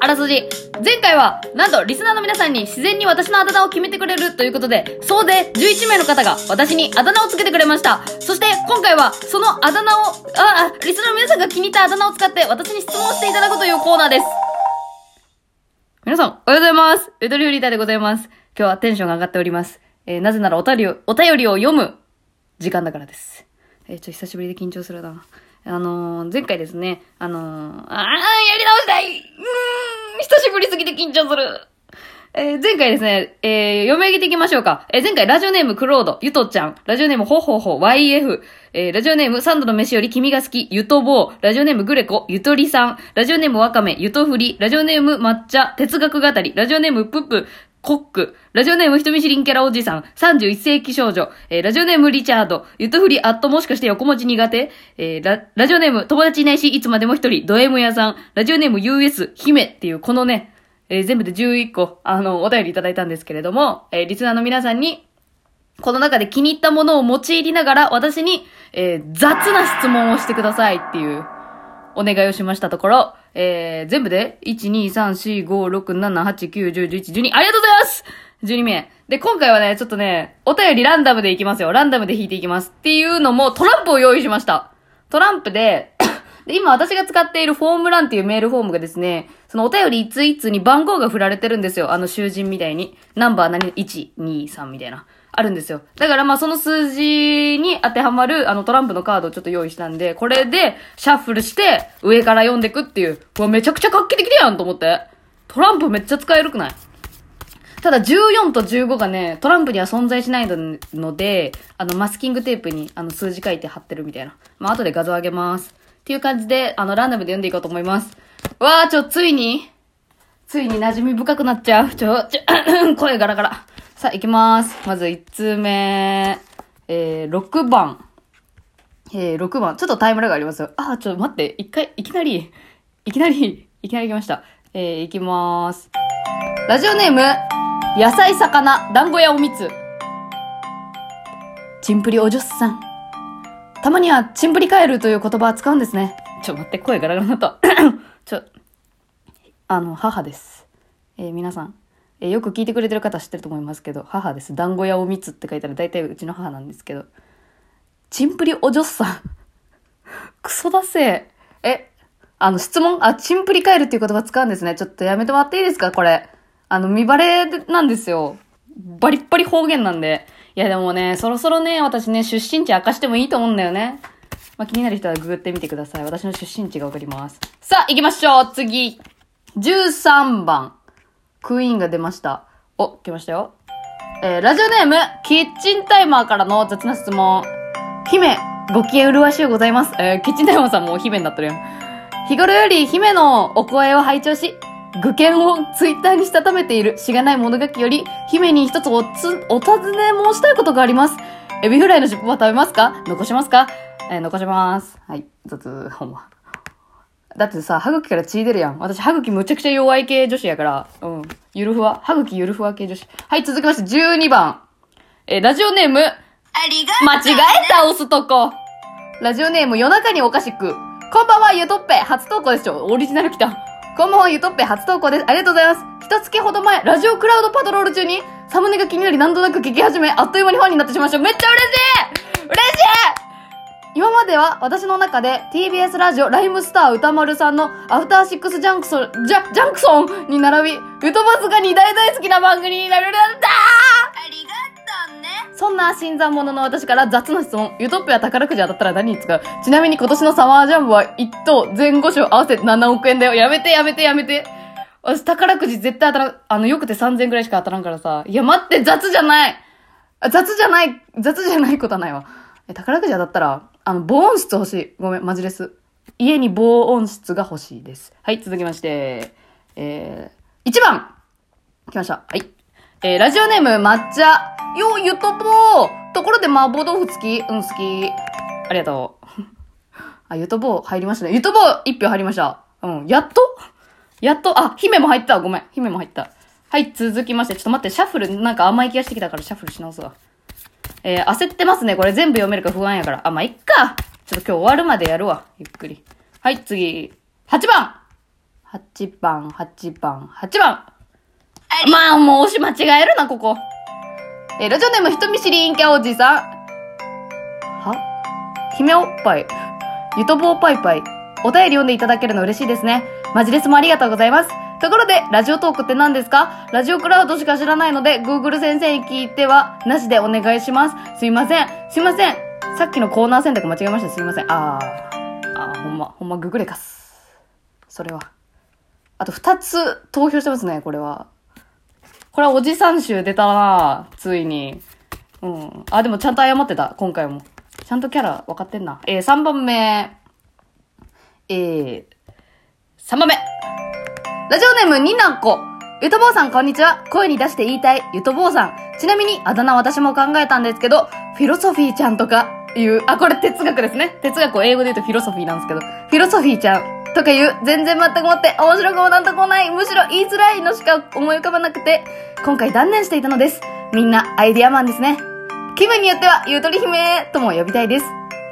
あらすじ。前回は、なんと、リスナーの皆さんに自然に私のあだ名を決めてくれるということで、総勢11名の方が私にあだ名をつけてくれました。そして、今回は、そのあだ名を、あ、あ、リスナーの皆さんが気に入ったあだ名を使って、私に質問していただくというコーナーです。皆さん、おはようございます。ウドリューリータでございます。今日はテンションが上がっております。えー、なぜならお便りを、お便りを読む時間だからです。えー、ちょ久しぶりで緊張するな。あのー、前回ですね、あのー、あー、やり直したい。うーん、久しぶりすぎて緊張する。えー前回ですね、えー読み上げていきましょうか。えー前回ラジオネームクロード、ゆとちゃん、ラジオネームほほほ、YF、えーラジオネームサンドの飯より君が好き、ゆとぼう、ラジオネームグレコ、ゆとりさん、ラジオネームわかめ、ゆとふり、ラジオネーム抹茶、哲学語り、ラジオネームプップ、コック、ラジオネーム人見知りんキャラおじさん、31世紀少女、えーラジオネームリチャード、ゆとふりあっともしかして横文字苦手、えーラ、ラジオネーム友達いないし、いつまでも一人、ド M 屋さん、ラジオネーム US、姫っていうこのね、えー全部で11個、あの、お便りいただいたんですけれども、えーリスナーの皆さんに、この中で気に入ったものを用いりながら、私に、えー雑な質問をしてくださいっていう、お願いをしましたところ、えー、全部で、1、2、3、4、5、6、7、8、9、10、11、12、ありがとうございます !12 名。で、今回はね、ちょっとね、お便りランダムでいきますよ。ランダムで引いていきます。っていうのも、トランプを用意しました。トランプで、で、今私が使っているフォームランっていうメールフォームがですね、そのお便り一通一通に番号が振られてるんですよ。あの囚人みたいに。ナンバー何、1、2、3みたいな。あるんですよ。だからまあその数字に当てはまるあのトランプのカードをちょっと用意したんで、これでシャッフルして上から読んでくっていう。うわ、めちゃくちゃ画期的だやんと思って。トランプめっちゃ使えるくない？ただ14と15がね、トランプには存在しないので、あのマスキングテープにあの数字書いて貼ってるみたいな。まあ後で画像上げます。っていう感じで、あのランダムで読んでいこうと思います。わー、ちょ、ついについに馴染み深くなっちゃう。ちょ、ちょ、声ガラガラ。さあ、行きます。まず1通目。えー、6番。えー、6番。ちょっとタイムラグありますよ。あー、ちょっと待って。一回、いきなり、いきなり、いきなり行きました。えー、行きまーす。ラジオネーム、野菜魚、団子屋おみつ。チンプリおじょっさん。たまには、チンプリカエルという言葉使うんですね。ちょ、待って、声ガラガラになった。ちょ、あの、母です。えー皆さん、えよく聞いてくれてる方知ってると思いますけど、母です。団子屋おみつって書いたら大体うちの母なんですけど、チンプリおじょっさん。クソだせえ。え、あの、質問？あ、チンプリカエルっていう言葉使うんですね。ちょっとやめてもらっていいですか？これ。あの、見バレなんですよ。バリッバリ方言なんで。いやでもね、そろそろね、私ね、出身地明かしてもいいと思うんだよね。まあ、気になる人はググってみてください。私の出身地がわかります。さあ、行きましょう次 !13 番。クイーンが出ました。お、来ましたよ。えー、ラジオネーム、キッチンタイマーからの雑な質問。姫、ご機嫌麗しゅうございます。えー、キッチンタイマーさんもう姫になってるやん。日頃より姫のお声を拝聴し、具見をツイッターにしたためているしがない物書きより、姫に一つおつ、お尋ね申したいことがあります。エビフライの尻尾は食べますか？残しますか？えー残します。はい、雑、ほんま。だってさ、歯茎から血出るやん。私、歯茎むちゃくちゃ弱い系女子やから。うん。ゆるふわ。歯茎ゆるふわ系女子。はい、続きまして12番。えーラジオネーム、ありが間違えた、押すとこ。ラジオネーム、夜中におかしく。こんばんは、ゆとっぺ。初投稿ですよ。オリジナル来た。こんばんは、ゆとっぺ。初投稿です。ありがとうございます。一月ほど前、ラジオクラウドパトロール中に、サムネが気になり何となく聞き始め、あっという間にファンになってしまいました。めっちゃ嬉しい嬉しい今までは私の中で TBS ラジオライムスター歌丸さんのアフターシックスジャンクソン、ジャ、ジャンクソンに並び、ウトバスが2大大好きな番組になるんだありがとうね。そんな新参者の私から雑な質問。ユトピア宝くじ当たったら何に使う?ちなみに今年のサマージャンボは1等前後賞合わせて7億円だよ。やめてやめてやめて。私宝くじ絶対当たらん、あの、よくて3000くらいしか当たらんからさ。いや、待って、雑じゃないあ雑じゃない、雑じゃないことはないわ。え、宝くじ当たったら、あの、防音室欲しい。ごめん、マジです。家に防音室が欲しいです。はい、続きまして、えー、1番来ました。はい。えー、ラジオネーム、抹茶。よ、ゆとぽーところで麻婆豆腐好き？うん、好き。ありがとう。あ、ゆとぼう入りましたね。ゆとぼう一票入りました。うん、やっと？やっと、あ、姫も入った。ごめん。姫も入った。はい、続きまして。ちょっと待って、シャッフル、なんか甘い気がしてきたからシャッフルし直すわ。えー、焦ってますね。これ全部読めるか不安やから。あ、まあ、いっか。ちょっと今日終わるまでやるわ。ゆっくり。はい、次。8番8番、8番、8番。まあ、もう押し間違えるな、ここ。えーラジオネーム人見知り陰キャおじさん。は？姫おっぱい。ゆとぼうパイパイ。お便り読んでいただけるの嬉しいですね。マジレスもありがとうございます。ところで、ラジオトークって何ですか？ラジオクラウドしか知らないので、Google 先生に聞いては、なしでお願いします。すいません。すいません。さっきのコーナー選択間違えました。すいません。あー。あー、ほんま、ほんま、ググレかす。それは。あと、二つ投票してますね、これは。これはおじさん集出たなついに。うん。あ、でもちゃんと謝ってた、今回も。ちゃんとキャラ分かってんな。えー、3番目。えー、3番目。ラジオネームになこ。ゆとぼうさんこんにちは。声に出して言いたい、ゆとぼうさん。ちなみに、あだ名私も考えたんですけど、フィロソフィーちゃんとかいう、あ、これ哲学ですね。哲学を英語で言うとフィロソフィーなんですけど、フィロソフィーちゃんとかいう、全然全くもって面白くもなんともない、むしろ言いづらいのしか思い浮かばなくて、今回断念していたのです。みんなアイディアマンですね。気分によっては、ゆとり姫とも呼びたいです。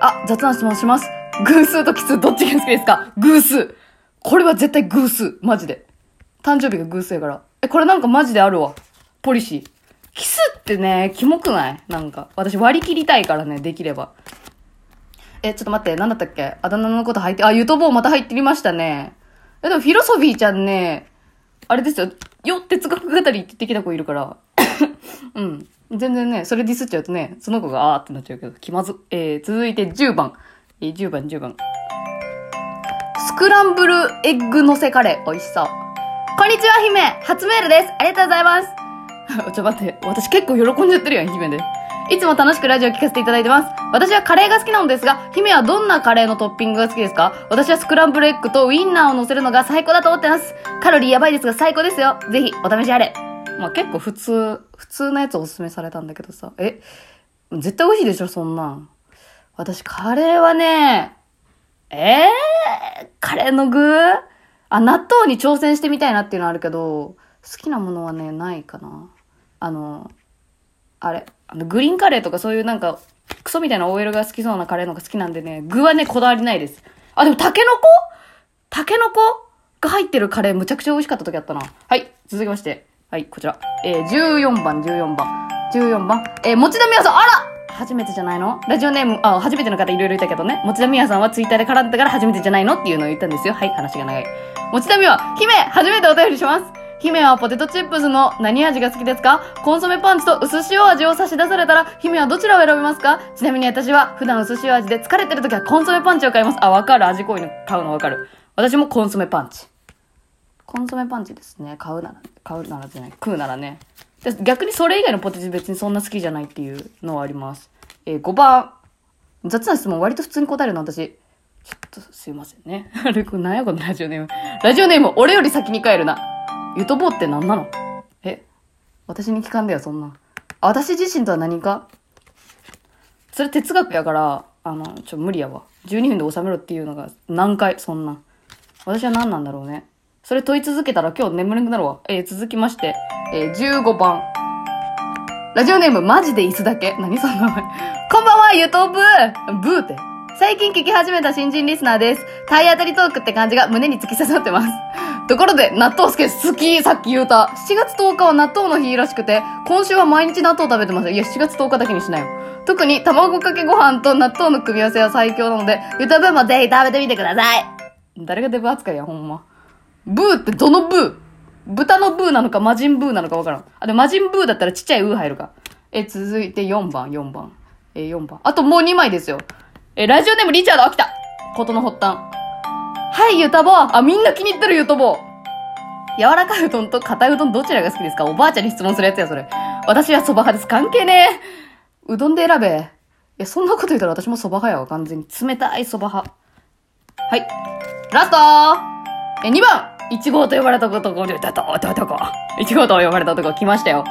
あ、雑な質問します。偶数と奇数どっちが好きですか？偶数。これは絶対偶数。マジで。誕生日が偶数やから。え、これなんかマジであるわ。ポリシー。キスってね、キモくない？なんか。私割り切りたいからね、できれば。え、ちょっと待って、なんだったっけ？あだ名のこと入って、あ、ゆとぼうまた入ってみましたね。え、でもフィロソフィーちゃんね、あれですよ、よ、哲学語りって的な子いるから。うん。全然ね、それディスっちゃうとね、その子があーってなっちゃうけど、気まず。えー、続いて10番。えー、10番、10番。スクランブルエッグ乗せカレー、美味しそう。こんにちは、姫初メールですありがとうございます ちょ、待って。私結構喜んじゃってるやん、姫で。いつも楽しくラジオ聞かせていただいてます。私はカレーが好きなのですが、姫はどんなカレーのトッピングが好きですか？私はスクランブルエッグとウインナーを乗せるのが最高だと思ってます。カロリーやばいですが最高ですよ。ぜひ、お試しあれ。まあ、結構普通、普通のやつおすすめされたんだけどさ。え？絶対美味しいでしょ、そんなん。私、カレーはね、えー、カレーの具？あ、納豆に挑戦してみたいなっていうのはあるけど、好きなものはね、ないかな。あの、あれ、あの、グリーンカレーとかそういうなんか、クソみたいな OL が好きそうなカレーのが好きなんでね、具はね、こだわりないです。あ、でも、タケノコ？タケノコ？が入ってるカレーむちゃくちゃ美味しかった時あったな。はい、続きまして。はい、こちら。えー、14番、14番。14番。えー、持田美和さん、あら初めてじゃないの？ラジオネーム、あ、初めての方いろいろいたけどね。持田美和さんはツイッターで絡んだから初めてじゃないのっていうのを言ったんですよ。はい、話が長い。持田美和、姫、初めてお便りします。姫はポテトチップスの何味が好きですか？コンソメパンチと薄塩味を差し出されたら、姫はどちらを選びますか？ちなみに私は普段薄塩味で疲れてる時はコンソメパンチを買います。あ、わかる。味濃いの買うのわかる。私もコンソメパンチ。コンソメパンチですね。買うなら、買うならじゃない。食うならね。逆にそれ以外のポテチ別にそんな好きじゃないっていうのはあります。えー、5番。雑な質問割と普通に答えるの私。ちょっとすいませんね。あれ、これ何やこのラジオネーム。ラジオネーム、俺より先に帰るな。ゆとぼうって何なの？え私に聞かんだよ、そんな。私自身とは何か？それ哲学やから、あの、ちょ、無理やわ。12分で収めろっていうのが何回、そんな。私は何なんだろうね。それ問い続けたら今日眠れなくなるわ。えー続きまして、えー15番。ラジオネーム、マジで椅子だけ。何その名前。こんばんは、ゆとぶー。ブーって。最近聞き始めた新人リスナーです。体当たりトークって感じが胸に突き刺さってます。ところで、納豆好きです。好きさっき言うた。7月10日は納豆の日らしくて、今週は毎日納豆食べてます。いや、7月10日だけにしないよ。特に卵かけご飯と納豆の組み合わせは最強なので、ゆとぶーもぜひ食べてみてください。誰がデブ扱いや、ほんま。ブーってどのブー？豚のブーなのか魔人ブーなのかわからん。あ、でも魔人ブーだったらちっちゃいウー入るか。え、続いて4番、4番。え、4番。あともう2枚ですよ。え、ラジオネームリチャード、あ、来たことの発端。はい、ゆたぼ。あ、みんな気に入ってるゆたぼ。柔らかいうどんと硬いうどんどちらが好きですか？おばあちゃんに質問するやつや、それ。私は蕎麦派です。関係ねえ。うどんで選べ。いや、そんなこと言ったら私も蕎麦派やわ、完全に。冷たい蕎麦派。はい。ラストえ、2番 !1 号と呼ばれた男、出た、男。1号と呼ばれた男、来ましたよ。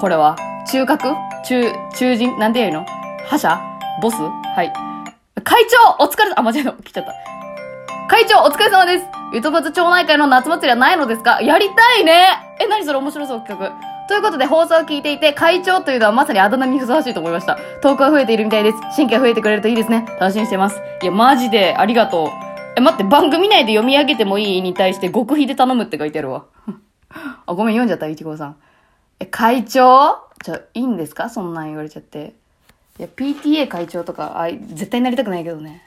これは、中核？中、中人？なんて言うの？覇者？ボス？はい。会長お疲れ、あ、間違えた。来ちゃった。会長お疲れ様ですゆとばつ町内会の夏祭りはないのですか？やりたいねえ、何それ？面白そう企画。ということで放送を聞いていて、会長というのはまさにあだ名にふさわしいと思いました。トークが増えているみたいです。新規が増えてくれるといいですね。楽しみにしてます。いや、マジで、ありがとう。え、待って、番組内で読み上げてもいいに対して極秘で頼むって書いてあるわ。あ、ごめん、読んじゃった、いちごさん。え、会長？じゃ、いいんですか？そんなん言われちゃって。いや、PTA 会長とか、あ、絶対なりたくないけどね。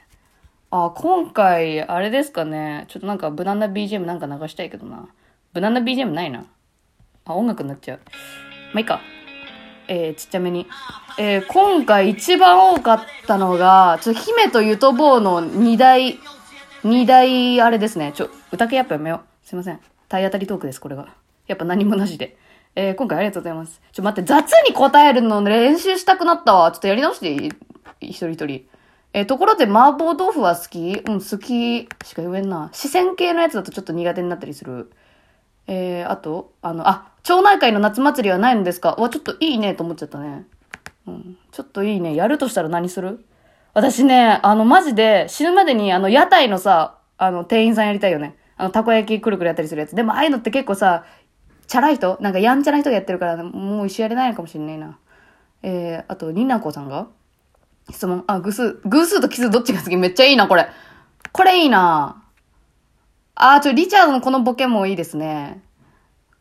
あ、今回、あれですかね。ちょっとなんか無難な BGM なんか流したいけどな。無難な BGM ないな。あ、音楽になっちゃう。まあ、いいか。えー、ちっちゃめに。えー、今回一番多かったのが、ちょっと、姫とゆとぼうの二大、二大、あれですね。ちょ、歌系やっぱやめよう。すいません。体当たりトークです、これが。やっぱ何もなしで。えー、今回ありがとうございます。ちょ、待って、雑に答えるの練習したくなったわ。ちょっとやり直していい？一人一人。えー、ところで麻婆豆腐は好き？うん、好きしか言えんな。四川系のやつだとちょっと苦手になったりする。えー、あと、あの、あ、町内会の夏祭りはないのですか？わ、ちょっといいねと思っちゃったね。うん、ちょっといいね。やるとしたら何する？私ね、あの、マジで死ぬまでにあの、屋台のさ、あの、店員さんやりたいよね。あの、たこ焼きくるくるやったりするやつ。でも、ああいうのって結構さ、チャラい人？なんかやんちゃな人がやってるから、もう一緒やれないのかもしれないな。えー、あと、ニナコさんが？質問。あ、偶数。偶数と奇数どっちが好き？めっちゃいいな、これ。これいいな。あー、ちょ、リチャードのこのボケもいいですね。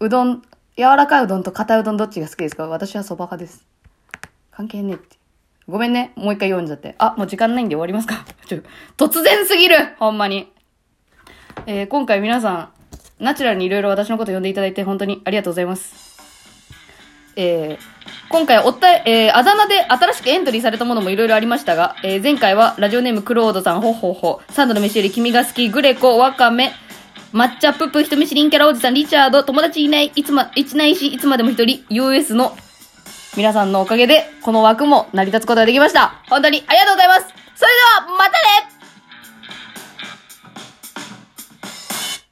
うどん、柔らかいうどんと硬いうどんどっちが好きですか？私は蕎麦派です。関係ねえって。ごめんね。もう一回読んじゃって。あ、もう時間ないんで終わりますか ちょ、突然すぎるほんまに。えー、今回皆さん、ナチュラルにいろいろ私のこと呼んでいただいて本当にありがとうございます。えー、今回おった、えー、あだ名で新しくエントリーされたものもいろいろありましたが、えー、前回はラジオネームクロードさん、ほほほ、サンドの飯より君が好き、グレコ、ワカメ、抹茶ププ、人見知りんキャラおじさん、リチャード、友達いない、いつま、いちないし、いつまでも一人、US の皆さんのおかげで、この枠も成り立つことができました。本当にありがとうございますそれでは、またね